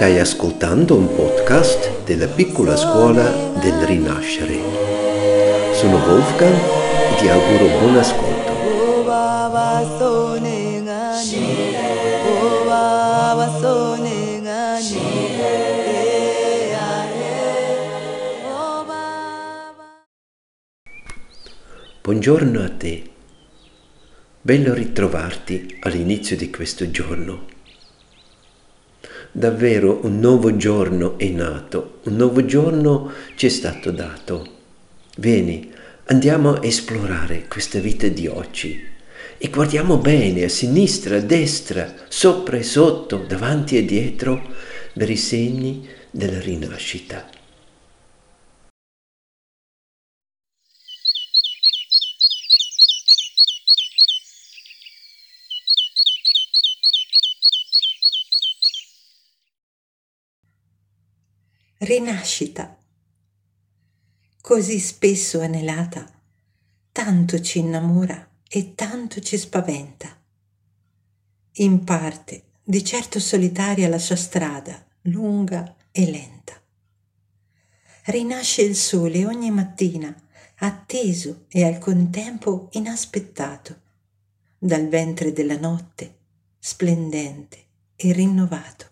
Stai ascoltando un podcast della piccola scuola del rinascere. Sono Wolfgang e ti auguro buon ascolto. Buongiorno a te. Bello ritrovarti all'inizio di questo giorno davvero un nuovo giorno è nato, un nuovo giorno ci è stato dato. Vieni, andiamo a esplorare questa vita di oggi e guardiamo bene a sinistra, a destra, sopra e sotto, davanti e dietro, per i segni della rinascita. Rinascita. Così spesso anelata, tanto ci innamora e tanto ci spaventa. In parte, di certo solitaria la sua strada, lunga e lenta. Rinasce il sole ogni mattina, atteso e al contempo inaspettato, dal ventre della notte, splendente e rinnovato.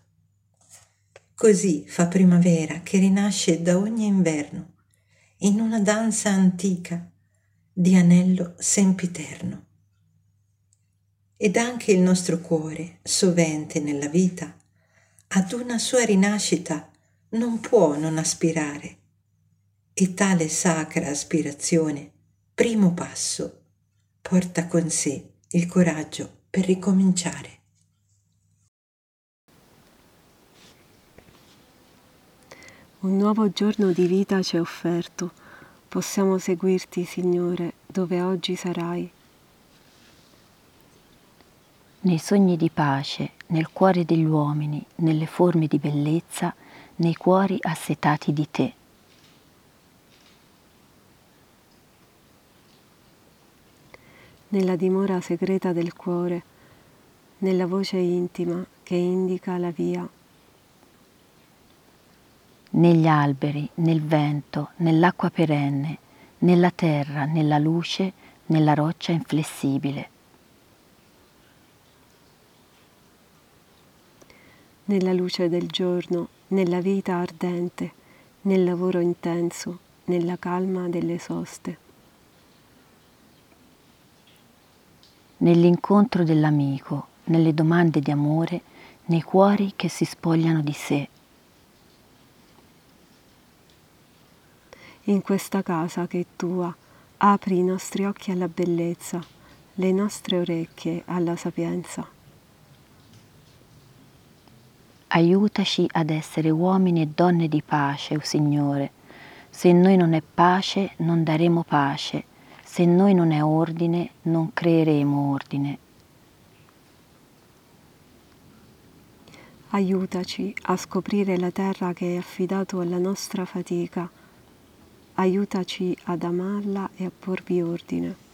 Così fa primavera che rinasce da ogni inverno, in una danza antica di anello sempiterno. Ed anche il nostro cuore, sovente nella vita, ad una sua rinascita non può non aspirare. E tale sacra aspirazione, primo passo, porta con sé il coraggio per ricominciare. Un nuovo giorno di vita ci è offerto. Possiamo seguirti, Signore, dove oggi sarai. Nei sogni di pace, nel cuore degli uomini, nelle forme di bellezza, nei cuori assetati di te. Nella dimora segreta del cuore, nella voce intima che indica la via negli alberi, nel vento, nell'acqua perenne, nella terra, nella luce, nella roccia inflessibile. Nella luce del giorno, nella vita ardente, nel lavoro intenso, nella calma delle soste. Nell'incontro dell'amico, nelle domande di amore, nei cuori che si spogliano di sé in questa casa che è tua, apri i nostri occhi alla bellezza, le nostre orecchie alla sapienza. Aiutaci ad essere uomini e donne di pace, o oh Signore. Se in noi non è pace, non daremo pace. Se in noi non è ordine, non creeremo ordine. Aiutaci a scoprire la terra che hai affidato alla nostra fatica aiutaci ad amarla e a porvi ordine.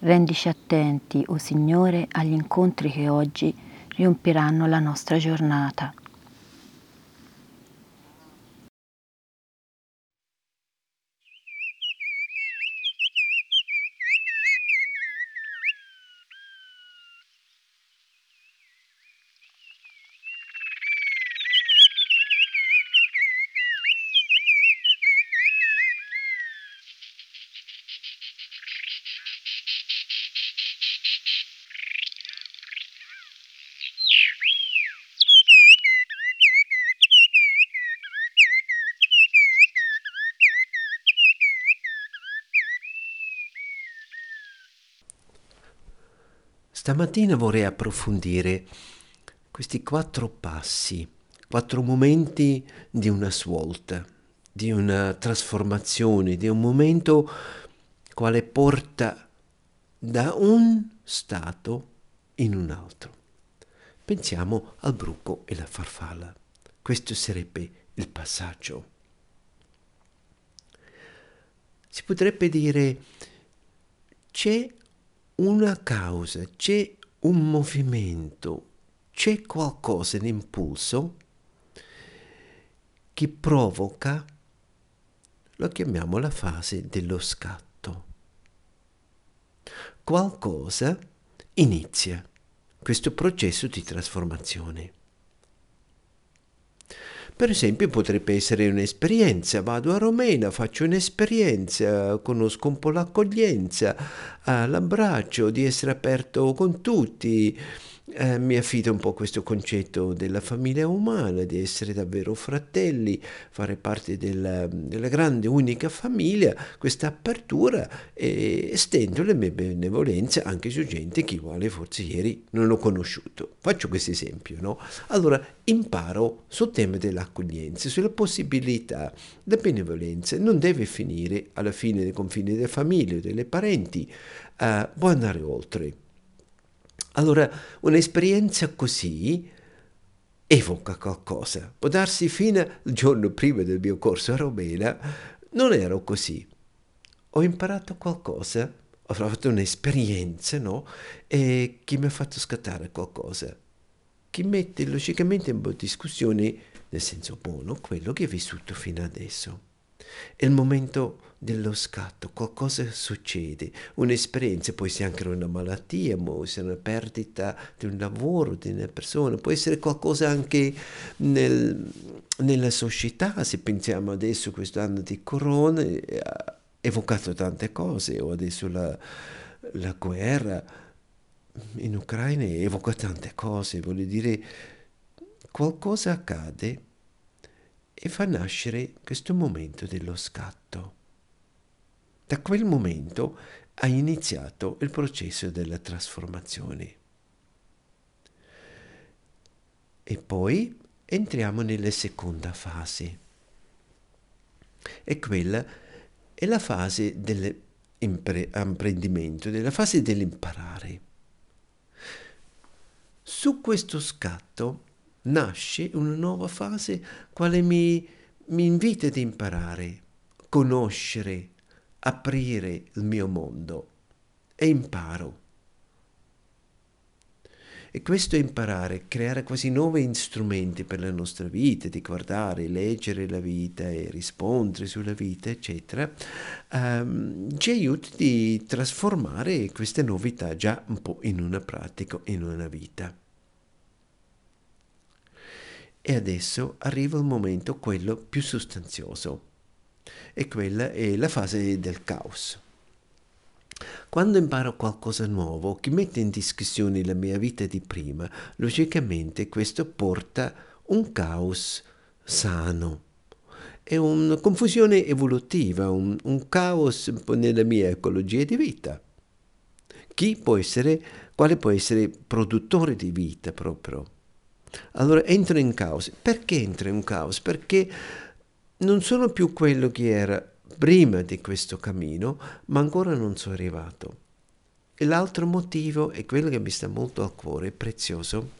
Rendici attenti, o oh Signore, agli incontri che oggi riempiranno la nostra giornata. Stamattina vorrei approfondire questi quattro passi, quattro momenti di una svolta, di una trasformazione, di un momento quale porta da un stato in un altro. Pensiamo al bruco e la farfalla. Questo sarebbe il passaggio. Si potrebbe dire c'è una causa, c'è un movimento, c'è qualcosa, un impulso, che provoca, lo chiamiamo la fase dello scatto. Qualcosa inizia questo processo di trasformazione. Per esempio potrebbe essere un'esperienza, vado a Romena, faccio un'esperienza, conosco un po' l'accoglienza, l'abbraccio, di essere aperto con tutti, eh, mi affido un po' questo concetto della famiglia umana, di essere davvero fratelli, fare parte della, della grande unica famiglia, questa apertura e estendo le mie benevolenze anche su gente che vuole forse ieri non ho conosciuto. Faccio questo esempio, no? Allora imparo sul tema dell'accoglienza, sulla possibilità, la benevolenza non deve finire alla fine dei confini delle famiglie o delle parenti, uh, può andare oltre allora, un'esperienza così evoca qualcosa. Può darsi fino al giorno prima del mio corso a Romena, non ero così. Ho imparato qualcosa, ho fatto un'esperienza, no? E che mi ha fatto scattare qualcosa, che mette logicamente in discussione, nel senso buono, quello che ho vissuto fino adesso. È il momento dello scatto, qualcosa succede, un'esperienza, può essere anche una malattia, può essere una perdita di un lavoro, di una persona, può essere qualcosa anche nel, nella società, se pensiamo adesso a questo anno di corona, ha evocato tante cose, o adesso la, la guerra in Ucraina evoca tante cose, vuol dire qualcosa accade e fa nascere questo momento dello scatto. Da quel momento ha iniziato il processo della trasformazione. E poi entriamo nella seconda fase. E quella è la fase dell'apprendimento, della fase dell'imparare. Su questo scatto nasce una nuova fase quale mi, mi invita ad imparare, conoscere, aprire il mio mondo e imparo. E questo imparare, creare quasi nuovi strumenti per la nostra vita, di guardare, leggere la vita e rispondere sulla vita, eccetera, um, ci aiuta di trasformare queste novità già un po' in una pratica, in una vita. E adesso arriva il momento, quello più sostanzioso, e quella è la fase del caos. Quando imparo qualcosa nuovo che mette in discussione la mia vita di prima, logicamente questo porta un caos sano. È una confusione evolutiva, un, un caos nella mia ecologia di vita. Chi può essere, quale può essere produttore di vita proprio? Allora entro in caos. Perché entro in caos? Perché non sono più quello che era prima di questo cammino, ma ancora non sono arrivato. E l'altro motivo è quello che mi sta molto al cuore, prezioso.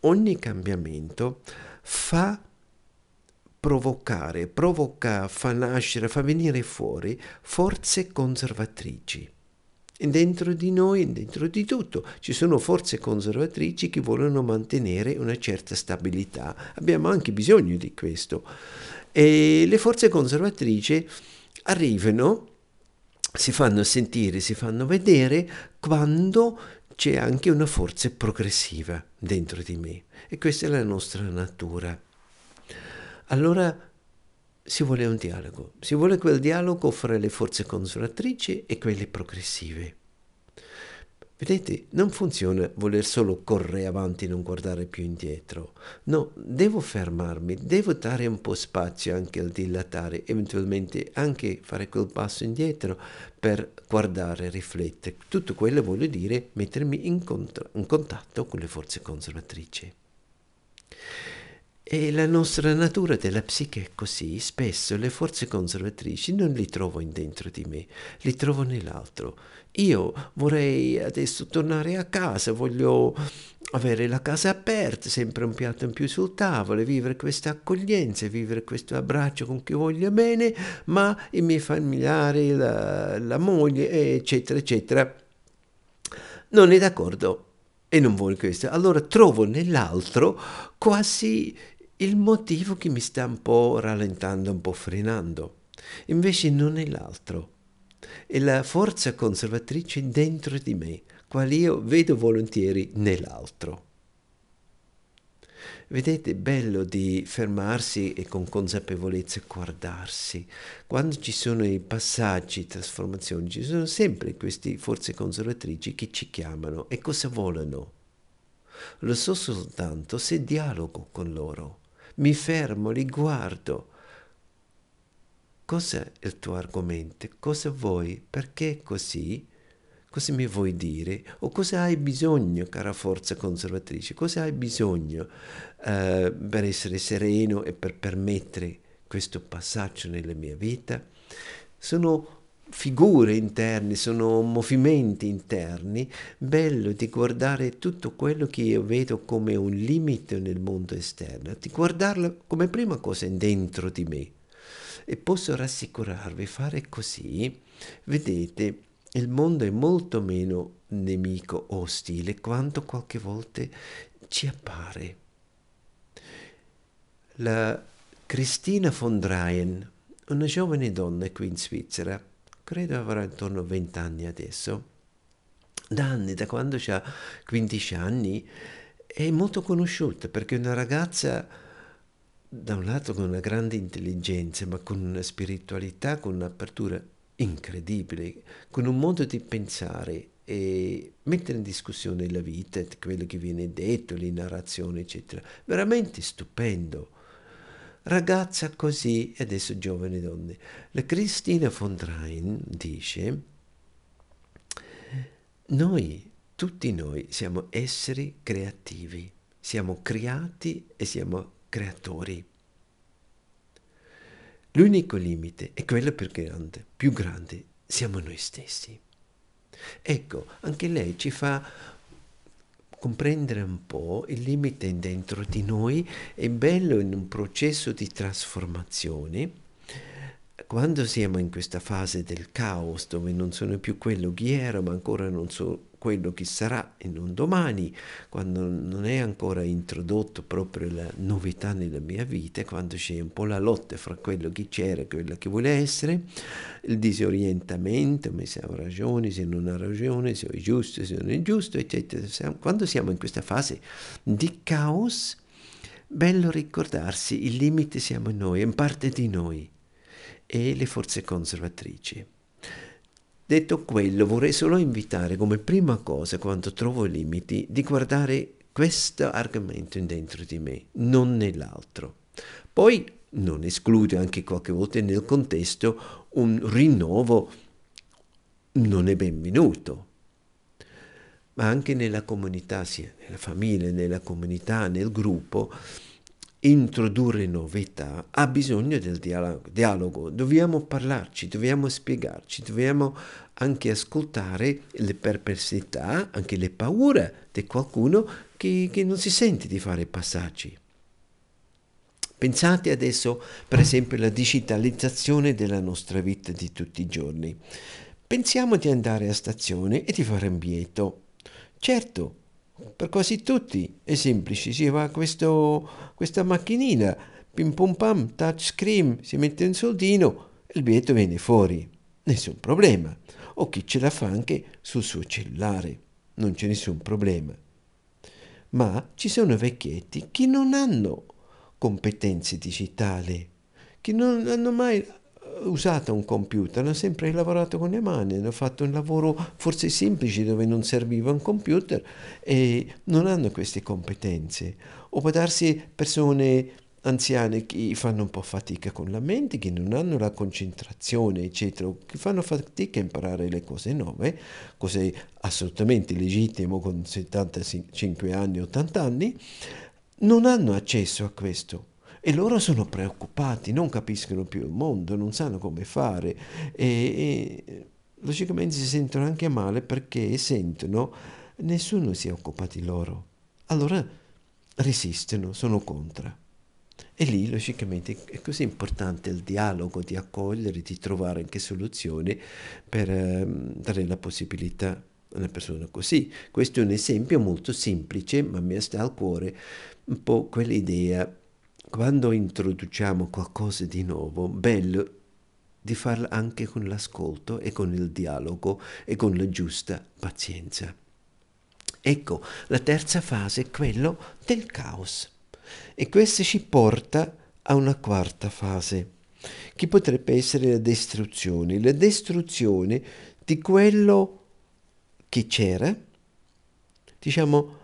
Ogni cambiamento fa provocare, provoca, fa nascere, fa venire fuori forze conservatrici dentro di noi, dentro di tutto, ci sono forze conservatrici che vogliono mantenere una certa stabilità. Abbiamo anche bisogno di questo. E le forze conservatrici arrivano, si fanno sentire, si fanno vedere quando c'è anche una forza progressiva dentro di me. E questa è la nostra natura. Allora si vuole un dialogo, si vuole quel dialogo fra le forze conservatrici e quelle progressive. Vedete, non funziona voler solo correre avanti e non guardare più indietro. No, devo fermarmi, devo dare un po' spazio anche al dilatare, eventualmente anche fare quel passo indietro per guardare, riflettere. Tutto quello vuole dire mettermi in, contra- in contatto con le forze conservatrici. E la nostra natura della psiche è così, spesso le forze conservatrici non li trovo dentro di me, li trovo nell'altro. Io vorrei adesso tornare a casa, voglio avere la casa aperta, sempre un piatto in più sul tavolo, vivere questa accoglienza, vivere questo abbraccio con chi voglio bene, ma i miei familiari, la, la moglie, eccetera, eccetera, non è d'accordo e non vuole questo, allora trovo nell'altro quasi il motivo che mi sta un po' rallentando, un po' frenando. Invece non è l'altro, è la forza conservatrice dentro di me, quale io vedo volentieri nell'altro. Vedete, è bello di fermarsi e con consapevolezza guardarsi. Quando ci sono i passaggi, trasformazioni, ci sono sempre queste forze conservatrici che ci chiamano e cosa vogliono? Lo so soltanto se dialogo con loro. Mi fermo, li guardo. Cos'è il tuo argomento? Cosa vuoi? Perché così? Cosa mi vuoi dire? O cosa hai bisogno, cara forza conservatrice? Cosa hai bisogno eh, per essere sereno e per permettere questo passaggio nella mia vita? Sono figure interne, sono movimenti interni, bello di guardare tutto quello che io vedo come un limite nel mondo esterno, di guardarlo come prima cosa dentro di me. E posso rassicurarvi, fare così, vedete, il mondo è molto meno nemico ostile quanto qualche volta ci appare. La Cristina von Dreyen, una giovane donna qui in Svizzera, credo avrà intorno a 20 anni adesso, da anni, da quando ha 15 anni, è molto conosciuta perché è una ragazza da un lato con una grande intelligenza, ma con una spiritualità, con un'apertura incredibile, con un modo di pensare e mettere in discussione la vita, quello che viene detto, le narrazioni, eccetera. Veramente stupendo. Ragazza così, e adesso giovane donne. La Cristina von Drein dice, noi, tutti noi, siamo esseri creativi, siamo creati e siamo creatori. L'unico limite è quello più grande, più grande siamo noi stessi. Ecco, anche lei ci fa comprendere un po' il limite dentro di noi, è bello in un processo di trasformazione. Quando siamo in questa fase del caos, dove non sono più quello che ero, ma ancora non so quello che sarà in un domani, quando non è ancora introdotto proprio la novità nella mia vita, quando c'è un po' la lotta fra quello che c'era e quello che vuole essere, il disorientamento, se ho ragione, se non ha ragione, se è giusto, se non è giusto, eccetera. Quando siamo in questa fase di caos, bello ricordarsi, il limite siamo noi, in parte di noi e le forze conservatrici. Detto quello, vorrei solo invitare come prima cosa, quando trovo limiti, di guardare questo argomento dentro di me, non nell'altro. Poi non esclude anche qualche volta nel contesto un rinnovo non è benvenuto, ma anche nella comunità, sia nella famiglia, nella comunità, nel gruppo, introdurre novità ha bisogno del dialogo, dialogo. Dobbiamo parlarci, dobbiamo spiegarci, dobbiamo anche ascoltare le perplessità, anche le paure di qualcuno che, che non si sente di fare passaggi. Pensate adesso, per esempio, alla digitalizzazione della nostra vita di tutti i giorni. Pensiamo di andare a stazione e di fare un biglietto. Certo, per quasi tutti è semplice, si va questo, questa macchinina, pim pum pam, touchscreen, si mette un soldino e il biglietto viene fuori. Nessun problema. O chi ce la fa anche sul suo cellulare, non c'è nessun problema. Ma ci sono vecchietti che non hanno competenze digitali, che non hanno mai usato un computer, hanno sempre lavorato con le mani, hanno fatto un lavoro forse semplice dove non serviva un computer e non hanno queste competenze. O può darsi persone anziane che fanno un po' fatica con la mente, che non hanno la concentrazione, eccetera, che fanno fatica a imparare le cose nuove, cose assolutamente legittimo con 75 anni, 80 anni, non hanno accesso a questo e loro sono preoccupati, non capiscono più il mondo, non sanno come fare e, e logicamente si sentono anche male perché sentono nessuno si occupa di loro. Allora resistono, sono contro. E lì logicamente è così importante il dialogo, di accogliere, di trovare anche soluzioni per eh, dare la possibilità una persona così. Questo è un esempio molto semplice, ma mi sta al cuore un po' quell'idea, quando introduciamo qualcosa di nuovo, bello di farlo anche con l'ascolto e con il dialogo e con la giusta pazienza. Ecco, la terza fase è quello del caos. E questo ci porta a una quarta fase, che potrebbe essere la distruzione, la distruzione di quello che c'era, diciamo,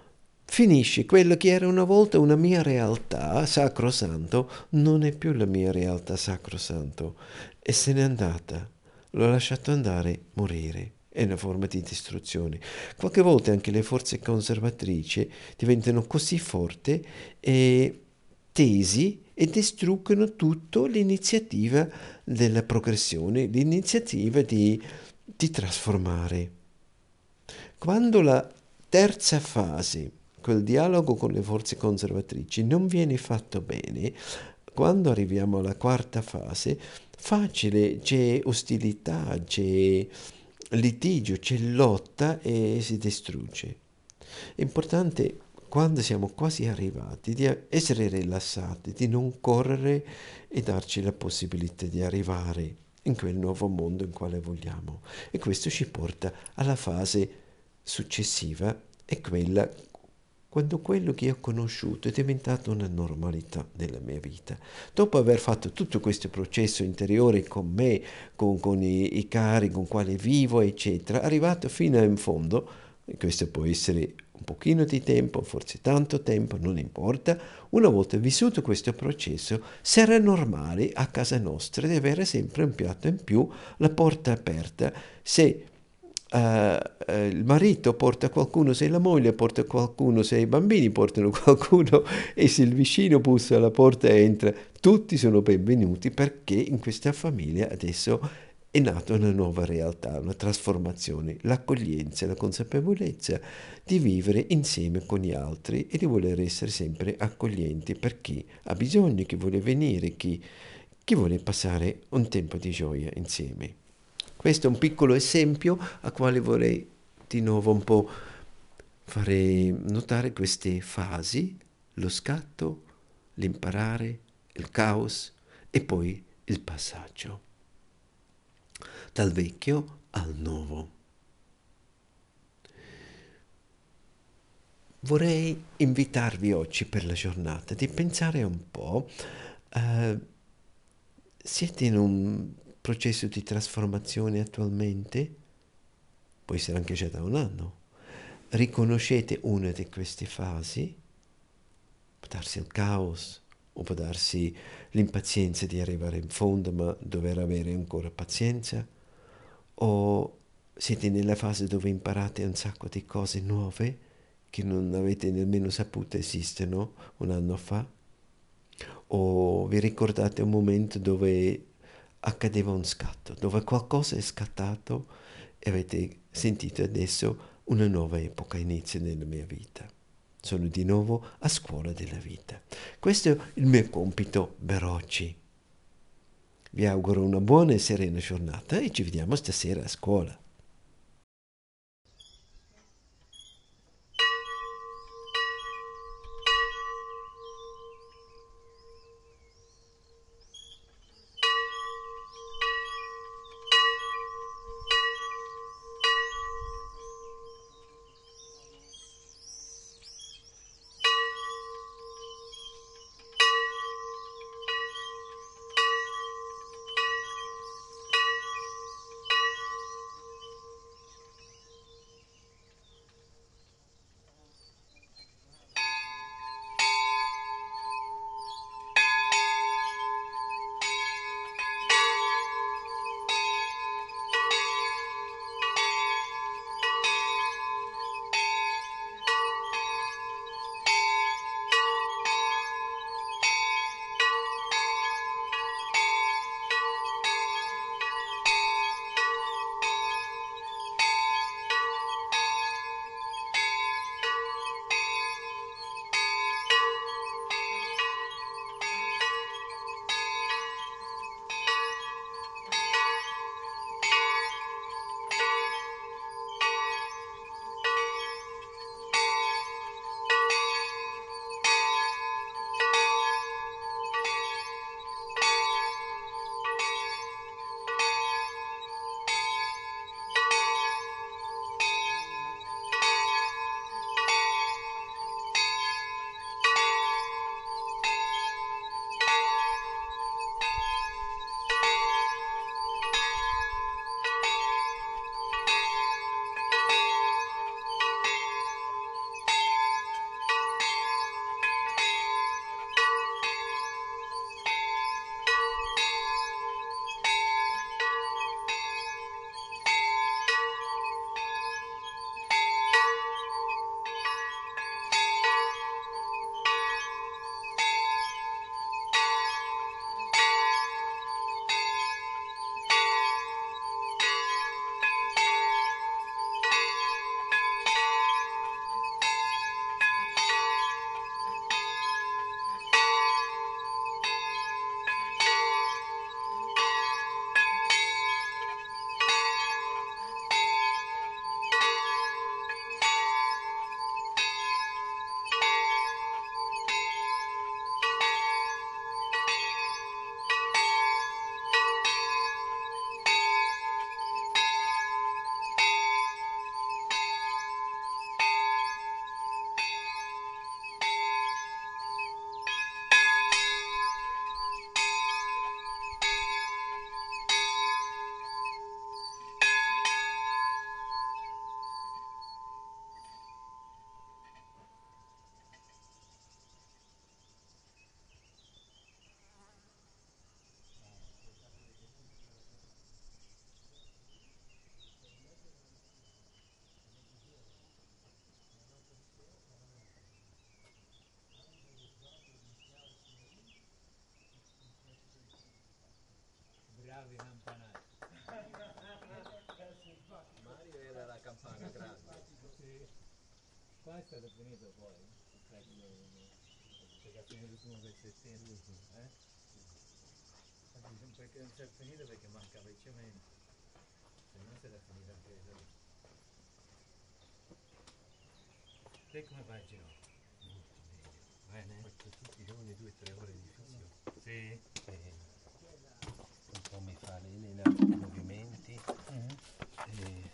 finisce quello che era una volta una mia realtà sacrosanto, non è più la mia realtà sacrosanto, e se n'è andata, l'ho lasciato andare, morire. È una forma di distruzione. Qualche volta anche le forze conservatrici diventano così forti e tesi e distruggono tutta l'iniziativa della progressione, l'iniziativa di, di trasformare. Quando la terza fase, quel dialogo con le forze conservatrici, non viene fatto bene, quando arriviamo alla quarta fase, facile, c'è ostilità, c'è litigio, c'è lotta e si distrugge. È importante quando siamo quasi arrivati di essere rilassati, di non correre e darci la possibilità di arrivare in quel nuovo mondo in quale vogliamo. E questo ci porta alla fase successiva, è quella quando quello che ho conosciuto è diventato una normalità nella mia vita. Dopo aver fatto tutto questo processo interiore con me, con, con i, i, cari con quali vivo, eccetera, arrivato fino in fondo, questo può essere un pochino di tempo, forse tanto tempo, non importa, una volta vissuto questo processo, sarà normale a casa nostra di avere sempre un piatto in più, la porta aperta. Se Uh, uh, il marito porta qualcuno, se la moglie porta qualcuno, se i bambini portano qualcuno e se il vicino bussa alla porta e entra, tutti sono benvenuti perché in questa famiglia adesso è nata una nuova realtà, una trasformazione, l'accoglienza, la consapevolezza di vivere insieme con gli altri e di voler essere sempre accoglienti per chi ha bisogno, chi vuole venire, chi, chi vuole passare un tempo di gioia insieme. Questo è un piccolo esempio a quale vorrei di nuovo un po' fare notare queste fasi, lo scatto, l'imparare, il caos e poi il passaggio dal vecchio al nuovo. Vorrei invitarvi oggi per la giornata di pensare un po', uh, siete in un processo di trasformazione attualmente, può essere anche già da un anno, riconoscete una di queste fasi, può darsi il caos o può darsi l'impazienza di arrivare in fondo ma dover avere ancora pazienza, o siete nella fase dove imparate un sacco di cose nuove che non avete nemmeno saputo esistono un anno fa, o vi ricordate un momento dove accadeva un scatto, dove qualcosa è scattato e avete sentito adesso una nuova epoca inizia nella mia vita. Sono di nuovo a scuola della vita. Questo è il mio compito per oggi. Vi auguro una buona e serena giornata e ci vediamo stasera a scuola. campana grande. Sì. Qua è stato finito poi. Cioè, perché ha finito uno dei settembro. Eh? Perché non si è finito perché mancava il cemento. Se no si era finito anche lui. Te come fai il ginocchio? Molto meglio. Bene? Faccio tutti i giorni due o tre ore di fissione. Sì? Eh, Bene come fare i movimenti mm -hmm. e